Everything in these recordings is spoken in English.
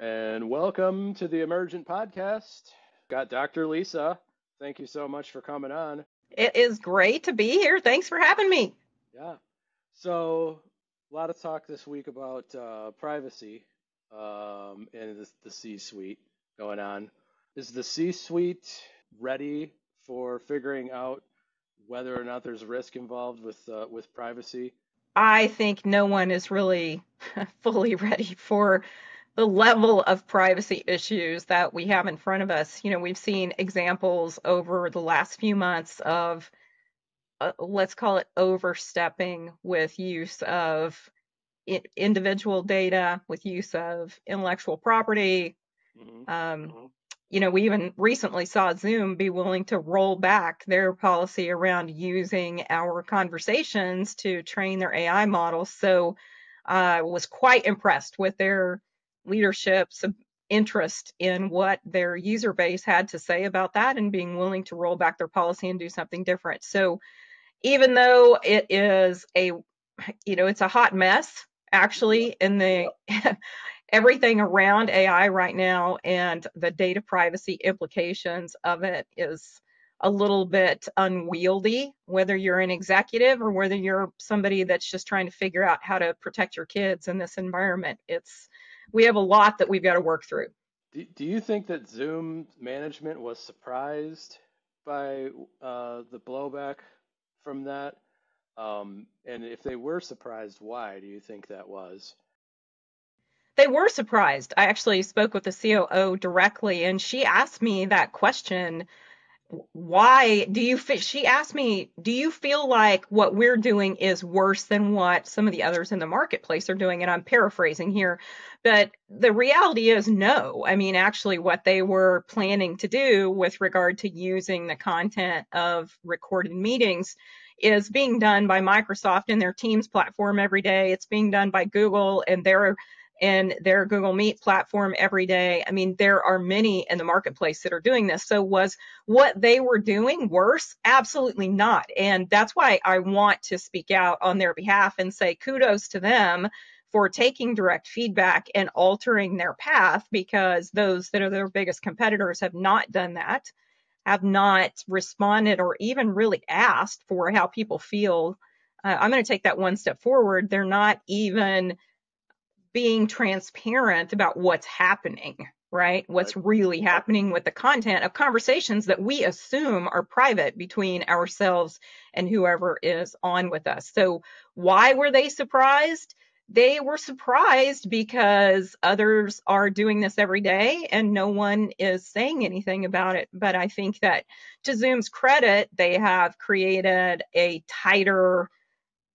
and welcome to the Emergent Podcast. Got Dr. Lisa. Thank you so much for coming on. It is great to be here. Thanks for having me. Yeah. So, a lot of talk this week about uh, privacy um, and the, the C suite going on. Is the C suite ready for figuring out whether or not there's risk involved with uh, with privacy? I think no one is really fully ready for the level of privacy issues that we have in front of us. You know, we've seen examples over the last few months of, uh, let's call it overstepping with use of individual data, with use of intellectual property. Mm-hmm. Um, mm-hmm. You know, we even recently saw Zoom be willing to roll back their policy around using our conversations to train their AI models. So, I uh, was quite impressed with their leadership's interest in what their user base had to say about that and being willing to roll back their policy and do something different. So even though it is a you know it's a hot mess actually in the everything around AI right now and the data privacy implications of it is a little bit unwieldy whether you're an executive or whether you're somebody that's just trying to figure out how to protect your kids in this environment it's we have a lot that we've got to work through. Do, do you think that Zoom management was surprised by uh, the blowback from that? Um, and if they were surprised, why do you think that was? They were surprised. I actually spoke with the COO directly, and she asked me that question why do you she asked me do you feel like what we're doing is worse than what some of the others in the marketplace are doing? And i'm paraphrasing here but the reality is no. I mean actually what they were planning to do with regard to using the content of recorded meetings is being done by microsoft in their teams platform every day. It's being done by google and their in their Google Meet platform every day. I mean, there are many in the marketplace that are doing this. So, was what they were doing worse? Absolutely not. And that's why I want to speak out on their behalf and say kudos to them for taking direct feedback and altering their path because those that are their biggest competitors have not done that, have not responded or even really asked for how people feel. Uh, I'm going to take that one step forward. They're not even being transparent about what's happening, right? What's really happening with the content of conversations that we assume are private between ourselves and whoever is on with us. So, why were they surprised? They were surprised because others are doing this every day and no one is saying anything about it. But I think that to Zoom's credit, they have created a tighter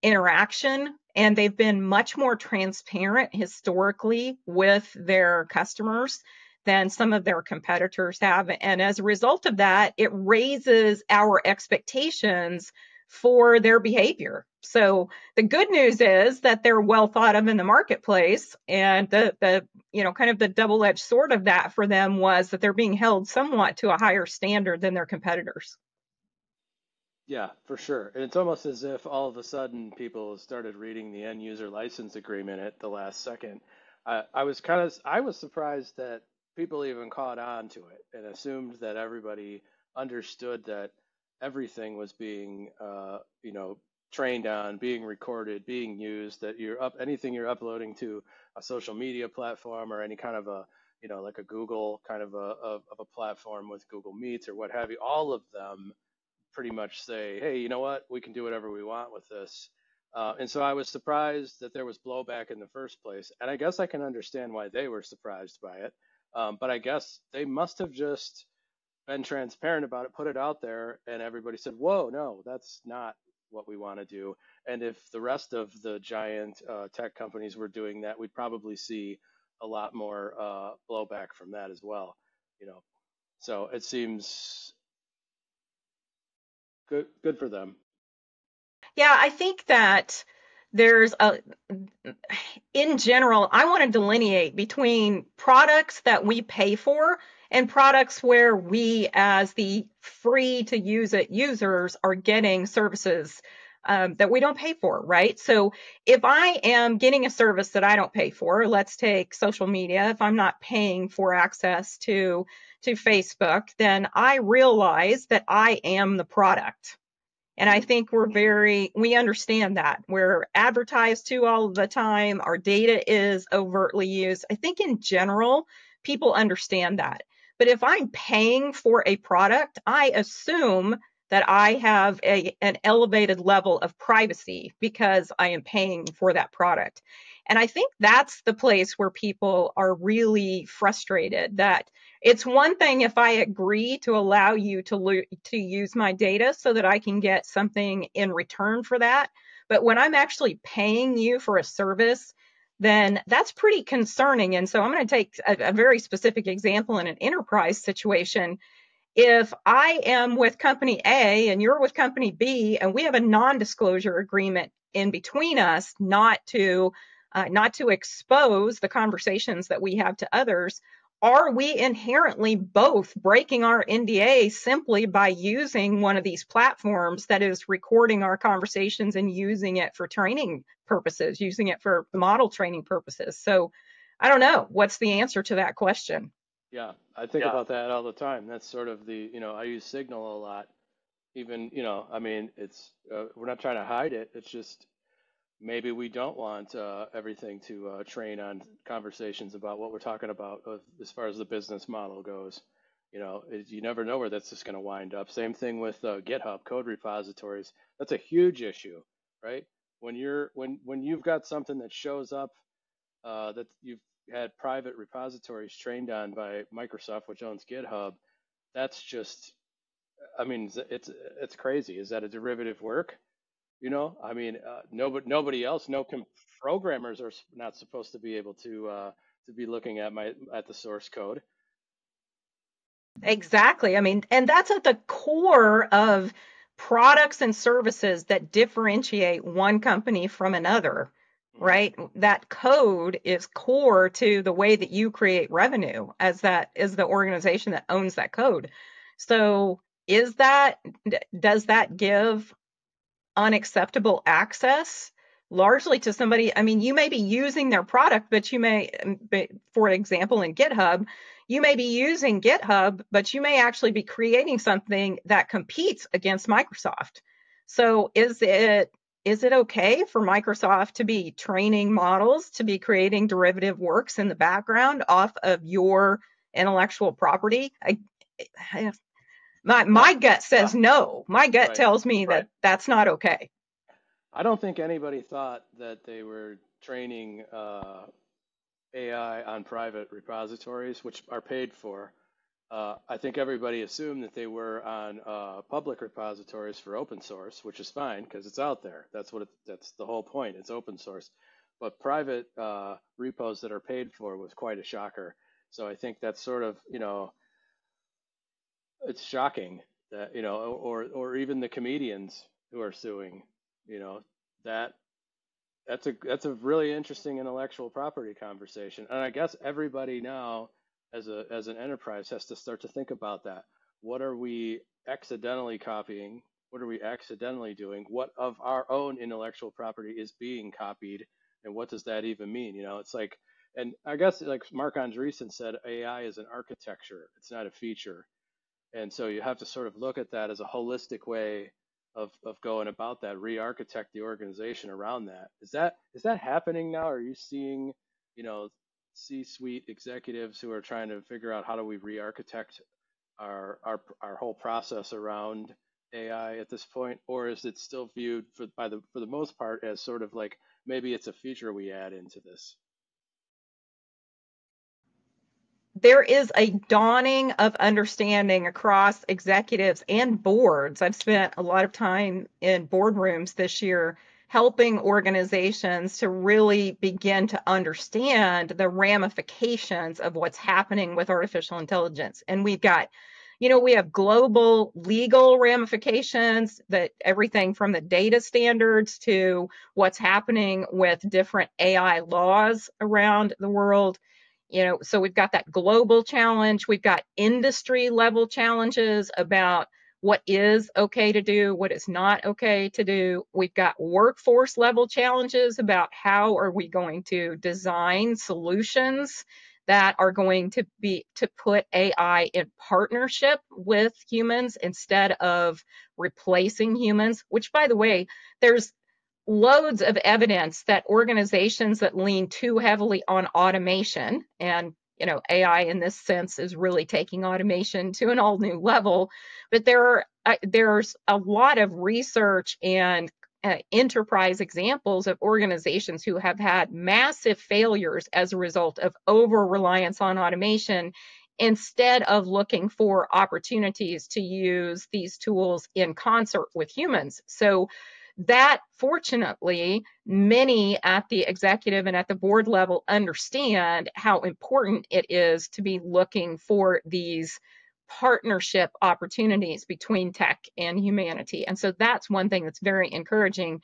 interaction and they've been much more transparent historically with their customers than some of their competitors have. And as a result of that, it raises our expectations for their behavior. So the good news is that they're well thought of in the marketplace. And the, the you know, kind of the double-edged sword of that for them was that they're being held somewhat to a higher standard than their competitors. Yeah, for sure. And it's almost as if all of a sudden people started reading the end user license agreement at the last second. I, I was kind of I was surprised that people even caught on to it and assumed that everybody understood that everything was being uh, you know trained on, being recorded, being used. That you're up anything you're uploading to a social media platform or any kind of a you know like a Google kind of a of, of a platform with Google Meets or what have you. All of them pretty much say, hey, you know what, we can do whatever we want with this. Uh, and so I was surprised that there was blowback in the first place. And I guess I can understand why they were surprised by it. Um, but I guess they must have just been transparent about it, put it out there, and everybody said, whoa, no, that's not what we want to do. And if the rest of the giant uh, tech companies were doing that, we'd probably see a lot more uh, blowback from that as well. You know, so it seems good good for them. Yeah, I think that there's a in general, I want to delineate between products that we pay for and products where we as the free to use it users are getting services um, that we don't pay for, right? So if I am getting a service that I don't pay for, let's take social media. If I'm not paying for access to to Facebook, then I realize that I am the product. And I think we're very, we understand that. We're advertised to all the time. Our data is overtly used. I think in general, people understand that. But if I'm paying for a product, I assume that I have a, an elevated level of privacy because I am paying for that product. And I think that's the place where people are really frustrated that it's one thing if I agree to allow you to lo- to use my data so that I can get something in return for that, but when I'm actually paying you for a service, then that's pretty concerning. And so I'm going to take a, a very specific example in an enterprise situation if I am with company A and you're with company B and we have a non-disclosure agreement in between us not to uh, not to expose the conversations that we have to others, are we inherently both breaking our NDA simply by using one of these platforms that is recording our conversations and using it for training purposes, using it for model training purposes? So I don't know. What's the answer to that question? Yeah, I think yeah. about that all the time. That's sort of the, you know, I use Signal a lot. Even, you know, I mean, it's, uh, we're not trying to hide it. It's just, maybe we don't want uh, everything to uh, train on conversations about what we're talking about as far as the business model goes. You know, it, you never know where that's just going to wind up. Same thing with uh, GitHub code repositories. That's a huge issue, right? When you're when when you've got something that shows up uh, that you've had private repositories trained on by Microsoft, which owns GitHub, that's just, I mean, it's it's crazy. Is that a derivative work? You know, I mean, uh, nobody nobody else, no programmers are not supposed to be able to uh, to be looking at my at the source code. Exactly. I mean, and that's at the core of products and services that differentiate one company from another. Right? That code is core to the way that you create revenue as that is the organization that owns that code. So is that does that give unacceptable access largely to somebody. I mean, you may be using their product, but you may, um, for example, in GitHub, you may be using GitHub, but you may actually be creating something that competes against Microsoft. So is it is it okay for Microsoft to be training models, to be creating derivative works in the background off of your intellectual property? I, I, my my gut says no. My gut right. tells me right. that that's not okay. I don't think anybody thought that they were training uh, AI on private repositories, which are paid for. Uh, I think everybody assumed that they were on uh, public repositories for open source, which is fine because it's out there. That's what it, that's the whole point. It's open source. But private uh, repos that are paid for was quite a shocker. So I think that's sort of you know it's shocking that you know, or or even the comedians who are suing, you know, that that's a that's a really interesting intellectual property conversation, and I guess everybody now as a as an enterprise has to start to think about that. What are we accidentally copying? What are we accidentally doing? What of our own intellectual property is being copied, and what does that even mean? You know, it's like, and I guess like Marc Andreessen said, AI is an architecture; it's not a feature. And so you have to sort of look at that as a holistic way of, of going about that, re-architect the organization around that. Is that is that happening now? Are you seeing, you know, C-suite executives who are trying to figure out how do we re-architect our our our whole process around AI at this point, or is it still viewed for by the for the most part as sort of like maybe it's a feature we add into this? there is a dawning of understanding across executives and boards. I've spent a lot of time in boardrooms this year helping organizations to really begin to understand the ramifications of what's happening with artificial intelligence. And we've got, you know, we have global legal ramifications that everything from the data standards to what's happening with different AI laws around the world you know so we've got that global challenge we've got industry level challenges about what is okay to do, what is not okay to do. We've got workforce level challenges about how are we going to design solutions that are going to be to put AI in partnership with humans instead of replacing humans, which by the way, there's loads of evidence that organizations that lean too heavily on automation and you know ai in this sense is really taking automation to an all new level. But there are uh, there's a lot of research and uh, enterprise examples of organizations who have had massive failures as a result of over reliance on automation instead of looking for opportunities to use these tools in concert with humans. So that fortunately many at the executive and at the board level understand how important it is to be looking for these partnership opportunities between tech and humanity. And so that's one thing that's very encouraging.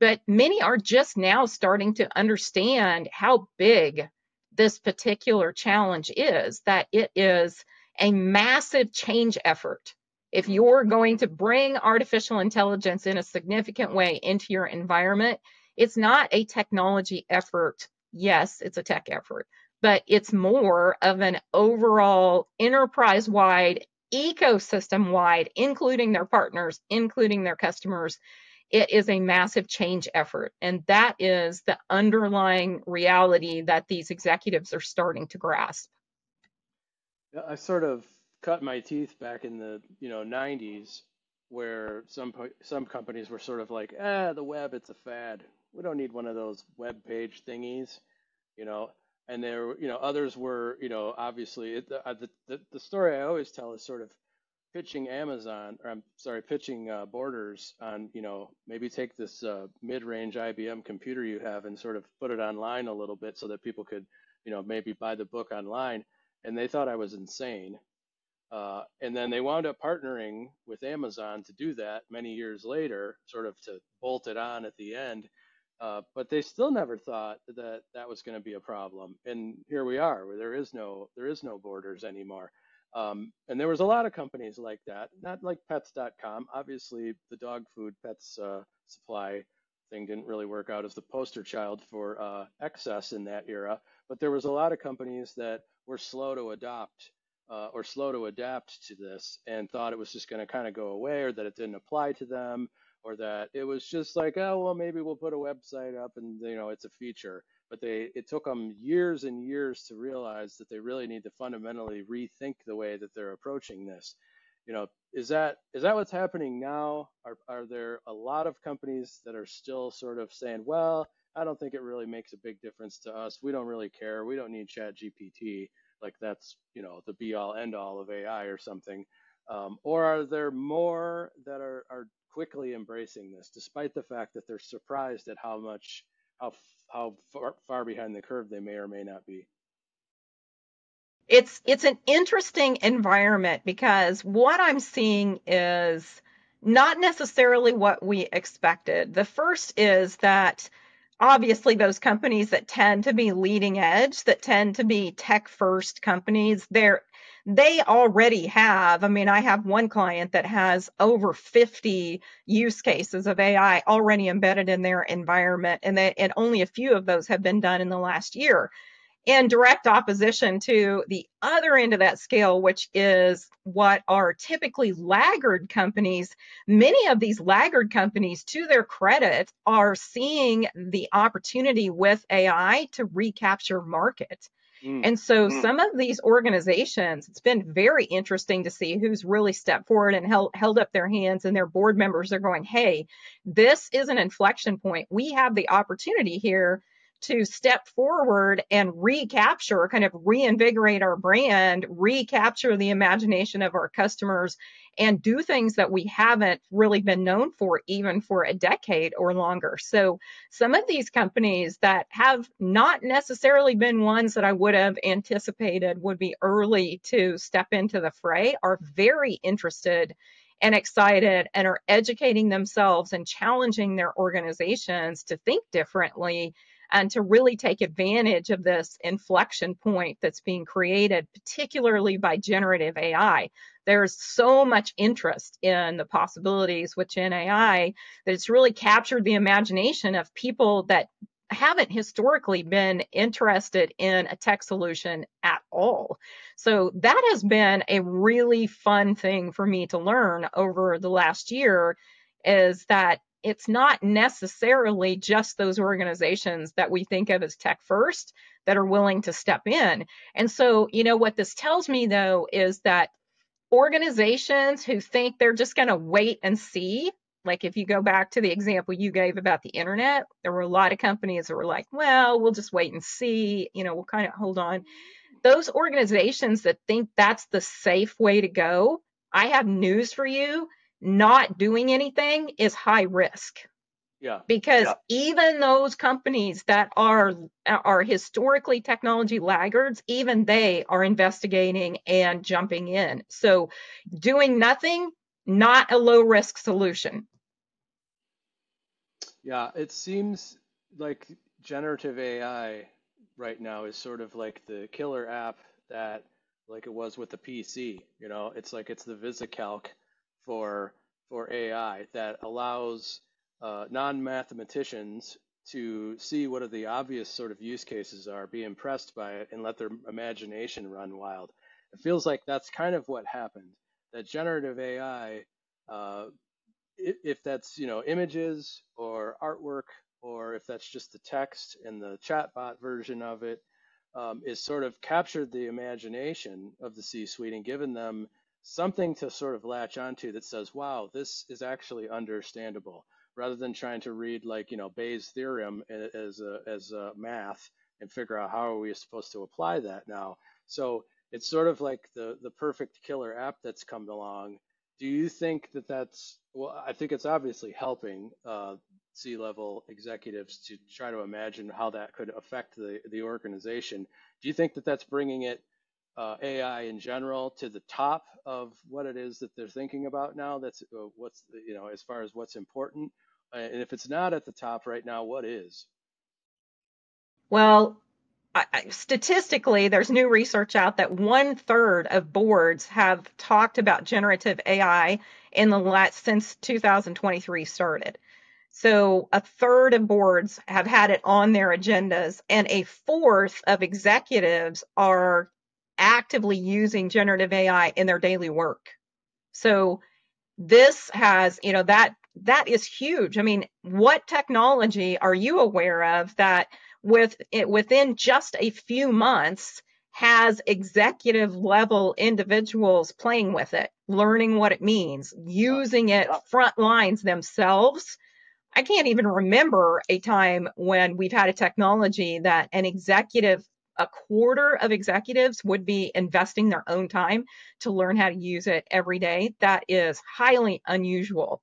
But many are just now starting to understand how big this particular challenge is that it is a massive change effort if you're going to bring artificial intelligence in a significant way into your environment, it's not a technology effort. Yes, it's a tech effort, but it's more of an overall enterprise wide, ecosystem wide, including their partners, including their customers. It is a massive change effort. And that is the underlying reality that these executives are starting to grasp. I sort of cut my teeth back in the you know 90s where some some companies were sort of like ah the web it's a fad. We don't need one of those web page thingies you know? And there you know others were you know obviously it, the, uh, the the story I always tell is sort of pitching Amazon or I'm sorry pitching uh, Borders on you know maybe take this uh, mid-range IBM computer you have and sort of put it online a little bit so that people could you know maybe buy the book online. And they thought I was insane uh, and then they wound up partnering with Amazon to do that many years later, sort of to bolt it on at the end. Uh, but they still never thought that that was going to be a problem. And here we are, where there is no there is no borders anymore. Um, and there was a lot of companies like that, not like Pets.com. Obviously, the dog food Pets uh, supply thing didn't really work out as the poster child for uh, excess in that era. But there was a lot of companies that were slow to adopt uh, or slow to adapt to this and thought it was just going to kind of go away or that it didn't apply to them or that it was just like oh well maybe we'll put a website up and you know it's a feature. But they it took them years and years to realize that they really need to fundamentally rethink the way that they're approaching this. You know is that is that what's happening now? Are, are there a lot of companies that are still sort of saying well i don't think it really makes a big difference to us. We don't really care. We don't need chat gpt like that's you know the be all end all of AI or something, um, or are there more that are are quickly embracing this, despite the fact that they're surprised at how much how how far, far behind the curve they may or may not be? It's it's an interesting environment because what I'm seeing is not necessarily what we expected. The first is that obviously those companies that tend to be leading edge, that tend to be tech first companies, they're they already have. I mean, I have one client that has over 50 use cases of AI already embedded in their environment, and they, and only a few of those have been done in the last year in direct opposition to the other end of that scale, which is what are typically laggard companies. Many of these laggard companies, to their credit, are seeing the opportunity with AI to recapture market. Mm. And so mm. some of these organizations, it's been very interesting to see who's really stepped forward and held, held up their hands and their board members are going, hey, this is an inflection point. We have the opportunity here to step forward and recapture, kind of reinvigorate our brand, recapture the imagination of our customers, and do things that we haven't really been known for, even for a decade or longer. So, some of these companies that have not necessarily been ones that I would have anticipated would be early to step into the fray are very interested and excited and are educating themselves and challenging their organizations to think differently and to really take advantage of this inflection point that's being created, particularly by generative AI. There's so much interest in the possibilities with Gen AI that it's really captured the imagination of people that haven't historically been interested in a tech solution at all. So that has been a really fun thing for me to learn over the last year is that it's not necessarily just those organizations that we think of as tech first that are willing to step in. And so, you know, what this tells me though is that organizations who think they're just going to wait and see, like if you go back to the example you gave about the internet, there were a lot of companies that were like, well, we'll just wait and see, you know, we'll kind of hold on. Those organizations that think that's the safe way to go, I have news for you not doing anything is high risk. Yeah. Because yeah. even those companies that are are historically technology laggards, even they are investigating and jumping in. So doing nothing, not a low risk solution. Yeah, it seems like generative AI right now is sort of like the killer app that like it was with the PC, you know, it's like it's the VisiCalc for for AI that allows uh, non-mathematicians to see what are the obvious sort of use cases are, be impressed by it, and let their imagination run wild. It feels like that's kind of what happened. That generative AI, uh, if that's you know images or artwork, or if that's just the text and the chatbot version of it, um, is sort of captured the imagination of the C-suite and given them something to sort of latch onto that says, wow, this is actually understandable, rather than trying to read like, you know, Bayes' theorem as a, as a math and figure out how are we supposed to apply that now. So it's sort of like the, the perfect killer app that's come along. Do you think that that's, well, I think it's obviously helping uh, C-level executives to try to imagine how that could affect the, the organization. Do you think that that's bringing it uh, AI in general to the top of what it is that they're thinking about now. That's uh, what's you know as far as what's important. Uh, and if it's not at the top right now, what is? Well, I, statistically, there's new research out that one third of boards have talked about generative AI in the last since 2023 started. So a third of boards have had it on their agendas, and a fourth of executives are actively using generative AI in their daily work. So this has, you know, that that is huge. I mean, what technology are you aware of that with it within just a few months has executive level individuals playing with it, learning what it means, using it front lines themselves? I can't even remember a time when we've had a technology that an executive a quarter of executives would be investing their own time to learn how to use it every day. That is highly unusual.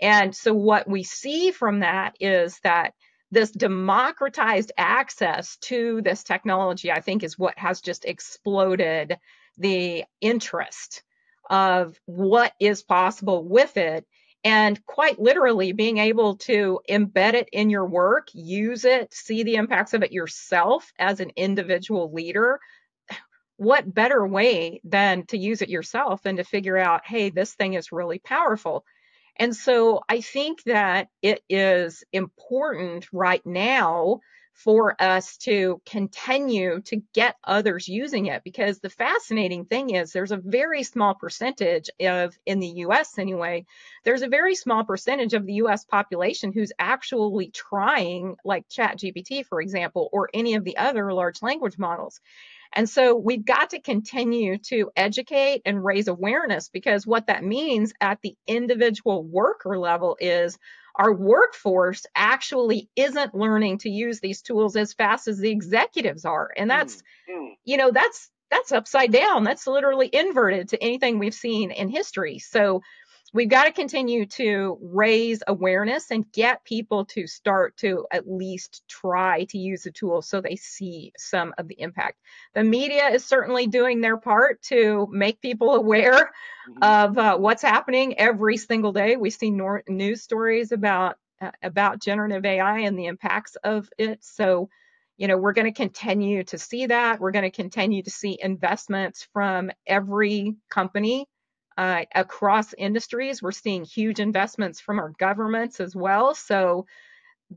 And so, what we see from that is that this democratized access to this technology, I think, is what has just exploded the interest of what is possible with it and quite literally being able to embed it in your work, use it, see the impacts of it yourself as an individual leader. What better way than to use it yourself and to figure out, hey, this thing is really powerful. And so I think that it is important right now for us to continue to get others using it because the fascinating thing is there's a very small percentage of in the US anyway there's a very small percentage of the US population who's actually trying like ChatGPT for example or any of the other large language models. And so we've got to continue to educate and raise awareness because what that means at the individual worker level is our workforce actually isn't learning to use these tools as fast as the executives are. And that's, mm. you know, that's that's upside down. That's literally inverted to anything we've seen in history. So we've got to continue to raise awareness and get people to start to at least try to use the tool so they see some of the impact. The media is certainly doing their part to make people aware mm-hmm. of uh, what's happening every single day. We see nor- news stories about uh, about generative AI and the impacts of it. So, you know, we're going to continue to see that. We're going to continue to see investments from every company uh, across industries. We're seeing huge investments from our governments as well. So,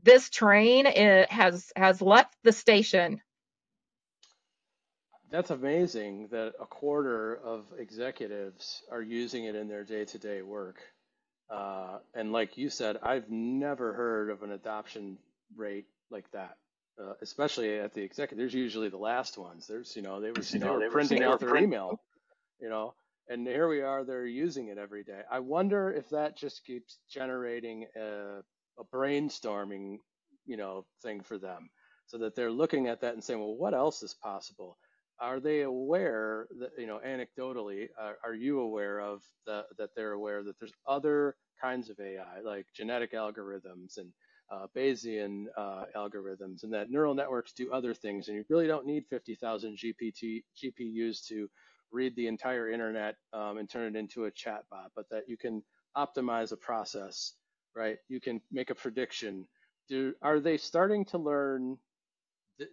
this train has has left the station. That's amazing that a quarter of executives are using it in their day-to-day work. Uh, and like you said, I've never heard of an adoption rate like that, uh, especially at the executive. There's usually the last ones. There's, you know, they were, you know, they were printing out their email, you know, and here we are, they're using it every day. I wonder if that just keeps generating a, a brainstorming, you know, thing for them so that they're looking at that and saying, well, what else is possible? are they aware that you know anecdotally are, are you aware of the, that they're aware that there's other kinds of AI like genetic algorithms and uh, Bayesian uh, algorithms and that neural networks do other things and you really don't need 50,000 GPT GPUs to read the entire internet um, and turn it into a chatbot, but that you can optimize a process, right? You can make a prediction. Do are they starting to learn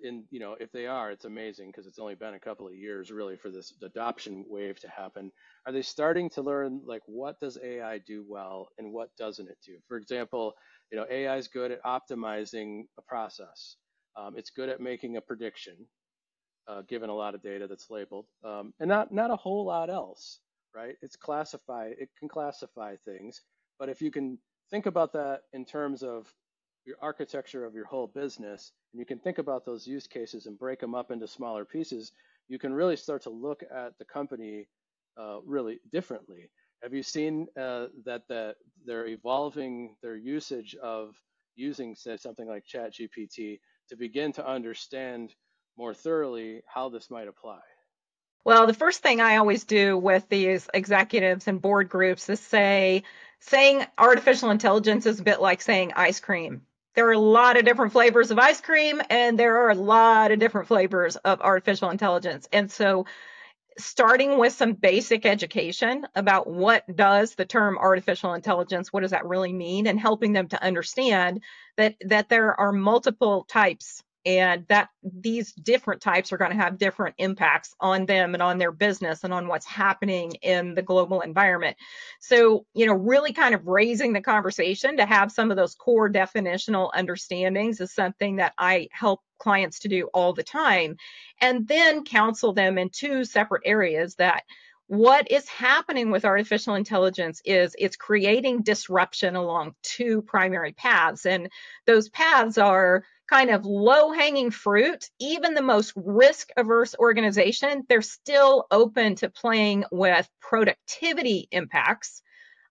and you know if they are it's amazing because it's only been a couple of years really for this adoption wave to happen are they starting to learn like what does ai do well and what doesn't it do for example you know ai is good at optimizing a process um, it's good at making a prediction uh, given a lot of data that's labeled um, and not not a whole lot else right it's classify it can classify things but if you can think about that in terms of your architecture of your whole business, and you can think about those use cases and break them up into smaller pieces, you can really start to look at the company uh, really differently. Have you seen uh, that that they're evolving their usage of using say, something like ChatGPT to begin to understand more thoroughly how this might apply? Well, the first thing I always do with these executives and board groups is say, saying artificial intelligence is a bit like saying ice cream there are a lot of different flavors of ice cream and there are a lot of different flavors of artificial intelligence. And so starting with some basic education about what does the term artificial intelligence what does that really mean and helping them to understand that that there are multiple types and that these different types are going to have different impacts on them and on their business and on what's happening in the global environment. So, you know, really kind of raising the conversation to have some of those core definitional understandings is something that I help clients to do all the time and then counsel them in two separate areas that what is happening with artificial intelligence is it's creating disruption along two primary paths and those paths are kind of low hanging fruit, even the most risk averse organization, they're still open to playing with productivity impacts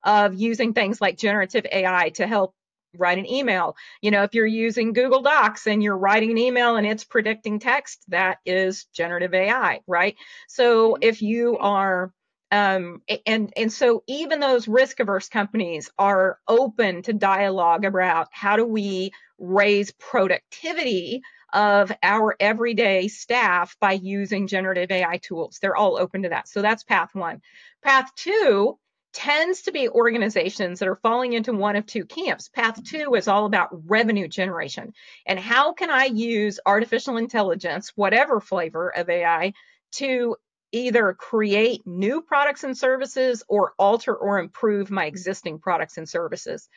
of using things like generative AI to help write an email. You know, if you're using Google Docs and you're writing an email and it's predicting text, that is generative AI, right? So mm-hmm. if you are um, and and so even those risk averse companies are open to dialogue about how do we raise productivity of our everyday staff by using generative AI tools. They're all open to that. So that's path one. Path two tends to be organizations that are falling into one of two camps. Path two is all about revenue generation. And how can I use artificial intelligence, whatever flavor of AI, to either create new products and services or alter or improve my existing products and services.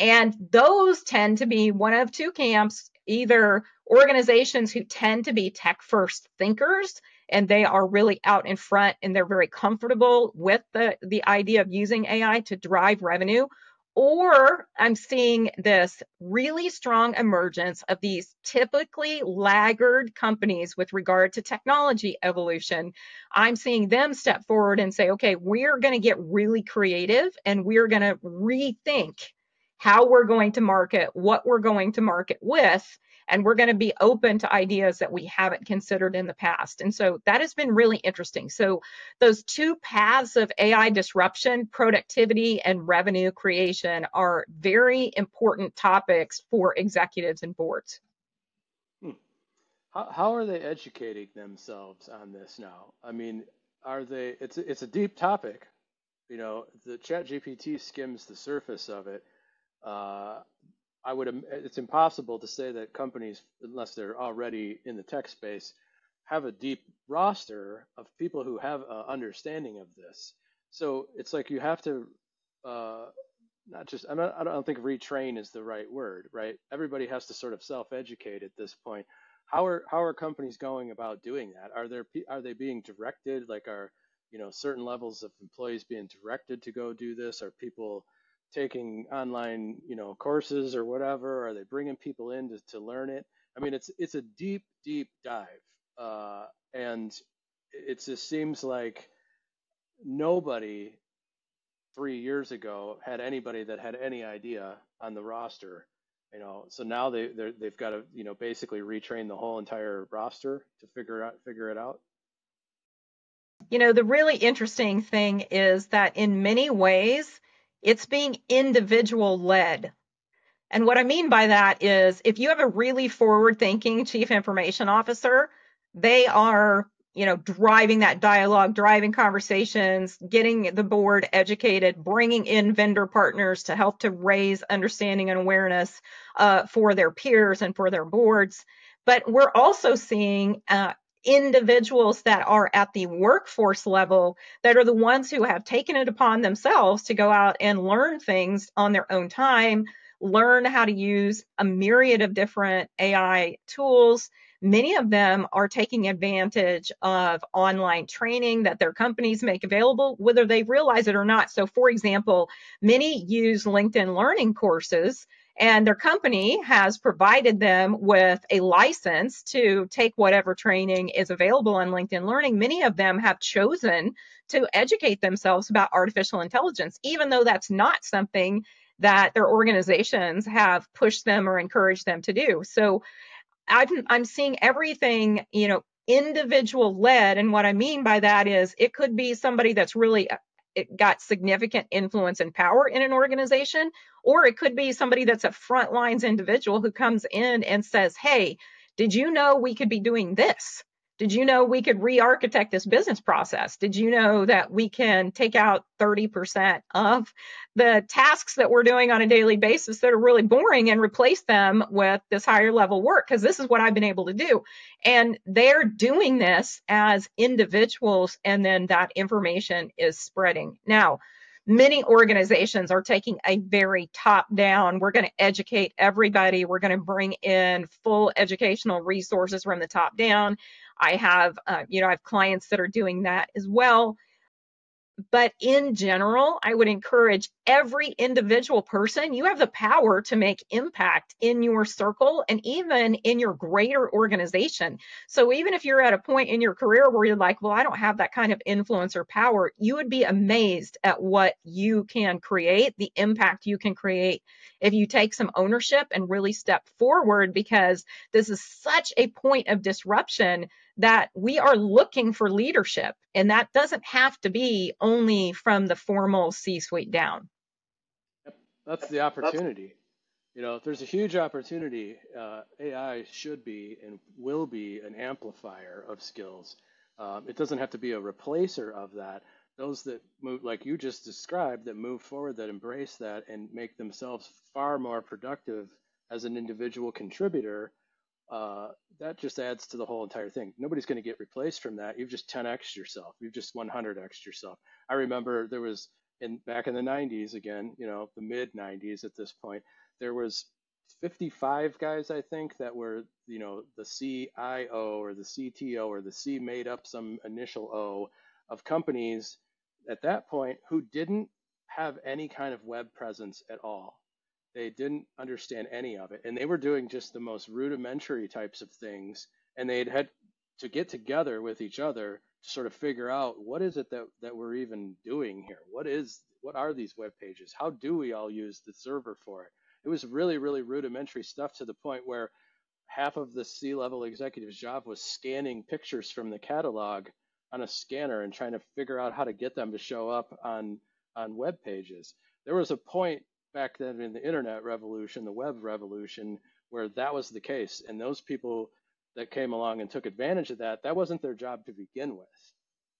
And those tend to be one of two camps either organizations who tend to be tech first thinkers and they are really out in front and they're very comfortable with the, the idea of using AI to drive revenue, or I'm seeing this really strong emergence of these typically laggard companies with regard to technology evolution. I'm seeing them step forward and say, okay, we're going to get really creative and we're going to rethink how we're going to market, what we're going to market with, and we're going to be open to ideas that we haven't considered in the past. And so that has been really interesting. So those two paths of AI disruption, productivity and revenue creation are very important topics for executives and boards. Hmm. How, how are they educating themselves on this now? I mean, are they it's it's a deep topic. You know, the chat GPT skims the surface of it. Uh, I would, it's impossible to say that companies, unless they're already in the tech space, have a deep roster of people who have an understanding of this. So it's like you have to uh, not just I don't, I don't think retrain is the right word, right? Everybody has to sort of self-educate at this point. How are how are companies going about doing that? Are there are they being directed? Like are you know certain levels of employees being directed to go do this? Are people taking online you know courses or whatever? Are they bringing people in to, to learn it? I mean, it's it's a deep deep dive, uh, and it just seems like nobody three years ago had anybody that had any idea on the roster. You know, so now they they've got to you know basically retrain the whole entire roster to figure out figure it out. You know, the really interesting thing is that in many ways, it's being individual led. And what I mean by that is if you have a really forward thinking chief information officer, they are you know, driving that dialogue, driving conversations, getting the board educated, bringing in vendor partners to help to raise understanding and awareness uh, for their peers and for their boards. But we're also seeing uh, individuals that are at the workforce level that are the ones who have taken it upon themselves to go out and learn things on their own time, learn how to use a myriad of different AI tools Many of them are taking advantage of online training that their companies make available, whether they realize it or not. So, for example, many use LinkedIn learning courses and their company has provided them with a license to take whatever training is available on LinkedIn Learning. Many of them have chosen to educate themselves about artificial intelligence, even though that's not something that their organizations have pushed them or encouraged them to do. So I'm, I'm seeing everything, you know, individual led. And what I mean by that is it could be somebody that's really it got significant influence and power in an organization, or it could be somebody that's a front lines individual who comes in and says, Hey, did you know we could be doing this? Did you know we could re architect this business process? Did you know that we can take out 30% of the tasks that we're doing on a daily basis that are really boring and replace them with this higher level work? Because this is what I've been able to do. And they're doing this as individuals, and then that information is spreading. Now, many organizations are taking a very top down we're going to educate everybody we're going to bring in full educational resources from the top down I have, uh, you know, I have clients that are doing that as well. But in general, I would encourage every individual person, you have the power to make impact in your circle and even in your greater organization. So even if you're at a point in your career where you're like, well, I don't have that kind of influence or power, you would be amazed at what you can create, the impact you can create if you take some ownership and really step forward because this is such a point of disruption that we are looking for leadership. And that doesn't have to be only from the formal C suite down. That's the opportunity. That's- you know, there's a huge opportunity. Uh, AI should be and will be an amplifier of skills. Um, it doesn't have to be a replacer of that. Those that move, like you just described, that move forward, that embrace that, and make themselves far more productive as an individual contributor uh, that just adds to the whole entire thing. Nobody's going to get replaced from that. You've just 10x yourself. You've just 100x yourself. I remember there was in back in the 90s again, you know, the mid 90s at this point, there was 55 guys I think that were, you know, the CIO or the CTO or the C made up some initial O of companies at that point who didn't have any kind of web presence at all they didn't understand any of it. And they were doing just the most rudimentary types of things. And they'd had to get together with each other to sort of figure out what is it that, that we're even doing here? What is what are these web pages? How do we all use the server for it? It was really, really rudimentary stuff to the point where half of the C-level executive's job was scanning pictures from the catalog on a scanner and trying to figure out how to get them to show up on on web pages. There was a point back then in the internet revolution, the web revolution, where that was the case. And those people that came along and took advantage of that, that wasn't their job to begin with.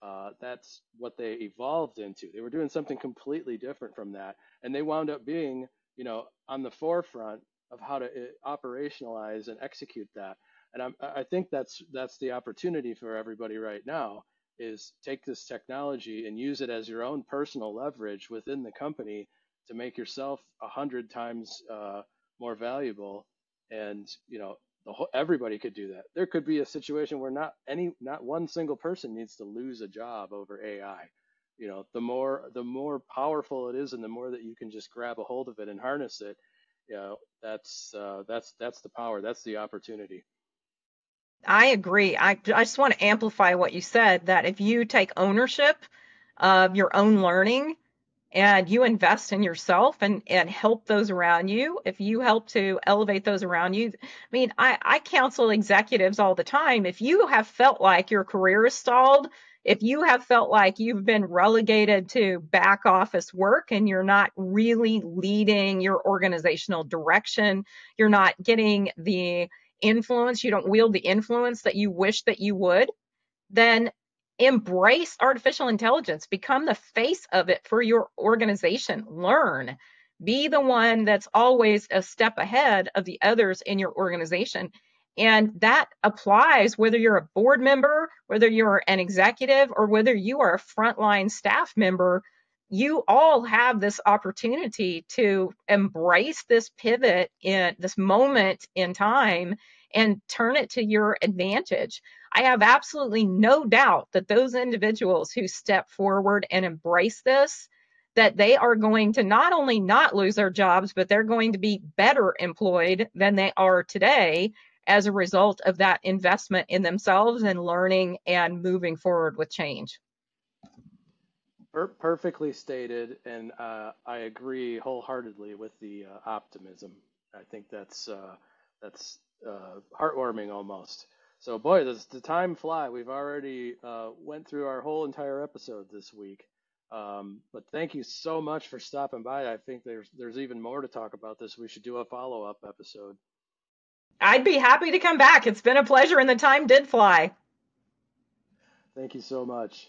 Uh, that's what they evolved into. They were doing something completely different from that. And they wound up being, you know, on the forefront of how to uh, operationalize and execute that. And I'm, I think that's that's the opportunity for everybody right now is take this technology and use it as your own personal leverage within the company to make yourself a hundred times uh, more valuable. And you know, whole, everybody could do that. There could be a situation where not any, not one single person needs to lose a job over AI. You know, the more the more powerful it is, and the more that you can just grab a hold of it and harness it, you know, that's uh, that's that's the power. That's the opportunity. I agree. I, I just want to amplify what you said that if you take ownership of your own learning and you invest in yourself and, and help those around you, if you help to elevate those around you, I mean, I, I counsel executives all the time. If you have felt like your career is stalled, if you have felt like you've been relegated to back office work and you're not really leading your organizational direction, you're not getting the influence, you don't wield the influence that you wish that you would, then embrace artificial intelligence, become the face of it for your organization, learn. Be the one that's always a step ahead of the others in your organization. And that applies whether you're a board member, whether you're an executive, or whether you are a frontline staff member you all have this opportunity to embrace this pivot in this moment in time and turn it to your advantage. I have absolutely no doubt that those individuals who step forward and embrace this that they are going to not only not lose their jobs but they're going to be better employed than they are today as a result of that investment in themselves and learning and moving forward with change. Perfectly stated, and uh, I agree wholeheartedly with the uh, optimism. I think that's uh, that's uh, heartwarming almost. So, boy, does the time fly? We've already uh, went through our whole entire episode this week. Um, but thank you so much for stopping by. I think there's there's even more to talk about this. We should do a follow up episode. I'd be happy to come back. It's been a pleasure, and the time did fly. Thank you so much.